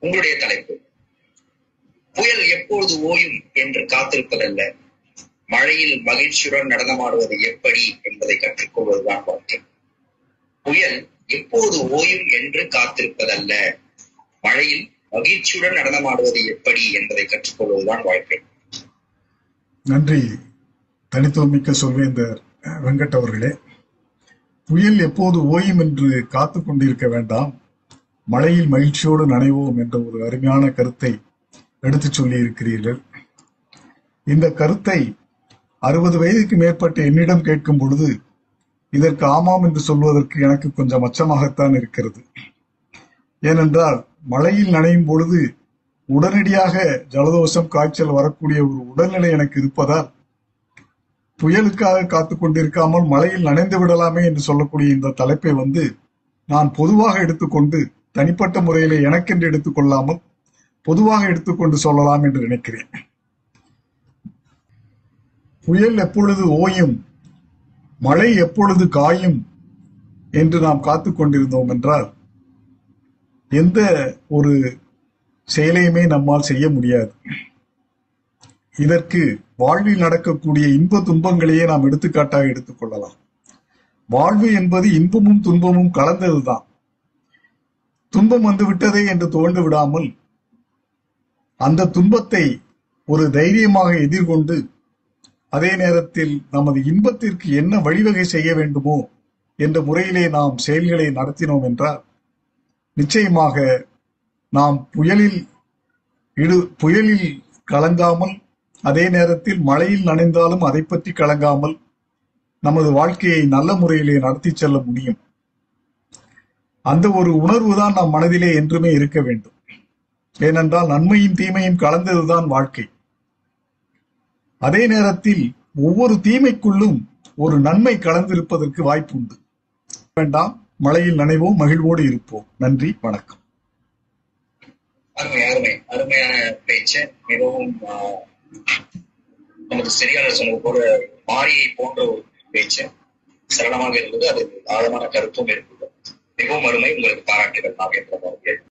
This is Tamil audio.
உங்களுடைய தலைப்பு. புயல் எப்பொழுது ஓயும் என்று காத்திருப்பதல்ல. மழையில் மகிழ்ச்சியுடன் நடனமாடுவது எப்படி என்பதை கற்றுக்கொள்வதுதான் வாழ்க்கை. புயல் எப்போது ஓயும் என்று காத்திருப்பதல்ல. மழையில் மகிழ்ச்சியுடன் நடனமாடுவது எப்படி என்பதை கற்றுக்கொள்வதுதான் வாழ்க்கை. நன்றி. தனித்துவமிக்க சொல்வேந்தர் வெங்கட் அவர்களே. புயல் எப்போது ஓயும் என்று காத்து கொண்டிருக்க வேண்டாம். மழையில் மகிழ்ச்சியோடு நனைவோம் என்ற ஒரு அருமையான கருத்தை எடுத்துச் சொல்லி இருக்கிறீர்கள் இந்த கருத்தை அறுபது வயதுக்கு மேற்பட்ட என்னிடம் கேட்கும் பொழுது இதற்கு ஆமாம் என்று சொல்வதற்கு எனக்கு கொஞ்சம் அச்சமாகத்தான் இருக்கிறது. ஏனென்றால் மழையில் நனையும் பொழுது உடனடியாக ஜலதோஷம் காய்ச்சல் வரக்கூடிய ஒரு உடல்நிலை எனக்கு இருப்பதால் புயலுக்காக காத்து கொண்டிருக்காமல் மழையில் நனைந்து விடலாமே என்று சொல்லக்கூடிய இந்த தலைப்பை வந்து நான் பொதுவாக எடுத்துக்கொண்டு தனிப்பட்ட முறையில எனக்கென்று எடுத்துக்கொள்ளாமல் பொதுவாக எடுத்துக்கொண்டு சொல்லலாம் என்று நினைக்கிறேன். புயல் எப்பொழுது ஓயும் மழை எப்பொழுது காயும் என்று நாம் காத்து கொண்டிருந்தோம் என்றால் எந்த ஒரு செயலையுமே நம்மால் செய்ய முடியாது. இதற்கு வாழ்வில் நடக்கக்கூடிய இன்ப துன்பங்களையே நாம் எடுத்துக்காட்டாக எடுத்துக்கொள்ளலாம் வாழ்வு என்பது இன்பமும் துன்பமும் கலந்ததுதான். துன்பம் வந்து விட்டதே என்று துவண்டு விடாமல் அந்த துன்பத்தை ஒரு தைரியமாக எதிர்கொண்டு அதே நேரத்தில் நமது இன்பத்திற்கு என்ன வழிவகை செய்ய வேண்டுமோ என்ற முறையிலே நாம் செயல்களை நடத்தினோம் என்றால் நிச்சயமாக நாம் புயலில் இடு புயலில் கலங்காமல் அதே நேரத்தில் மழையில் நனைந்தாலும் அதை பற்றி கலங்காமல் நமது வாழ்க்கையை நல்ல முறையிலே நடத்தி செல்ல முடியும். அந்த ஒரு உணர்வு தான் நம் மனதிலே என்றுமே இருக்க வேண்டும். ஏனென்றால் நன்மையும் தீமையும் கலந்ததுதான் வாழ்க்கை. அதே நேரத்தில் ஒவ்வொரு தீமைக்குள்ளும் ஒரு நன்மை கலந்திருப்பதற்கு வாய்ப்பு உண்டு வேண்டாம் மழையில் நனைவோம் மகிழ்வோடு இருப்போம். நன்றி வணக்கம். அருமை அருமை அருமையான பேச்சு. மிகவும் ஆஹ், நமது சரியான சொன்னது போல மாரியை போன்ற ஒரு பேச்சு. சரளமாக இருந்தது அது ஆழமான கருத்தும் இருந்தது மிகவும் அருமை. உங்களுக்கு பாராட்டுகள் நாகேந்திர அவர்களே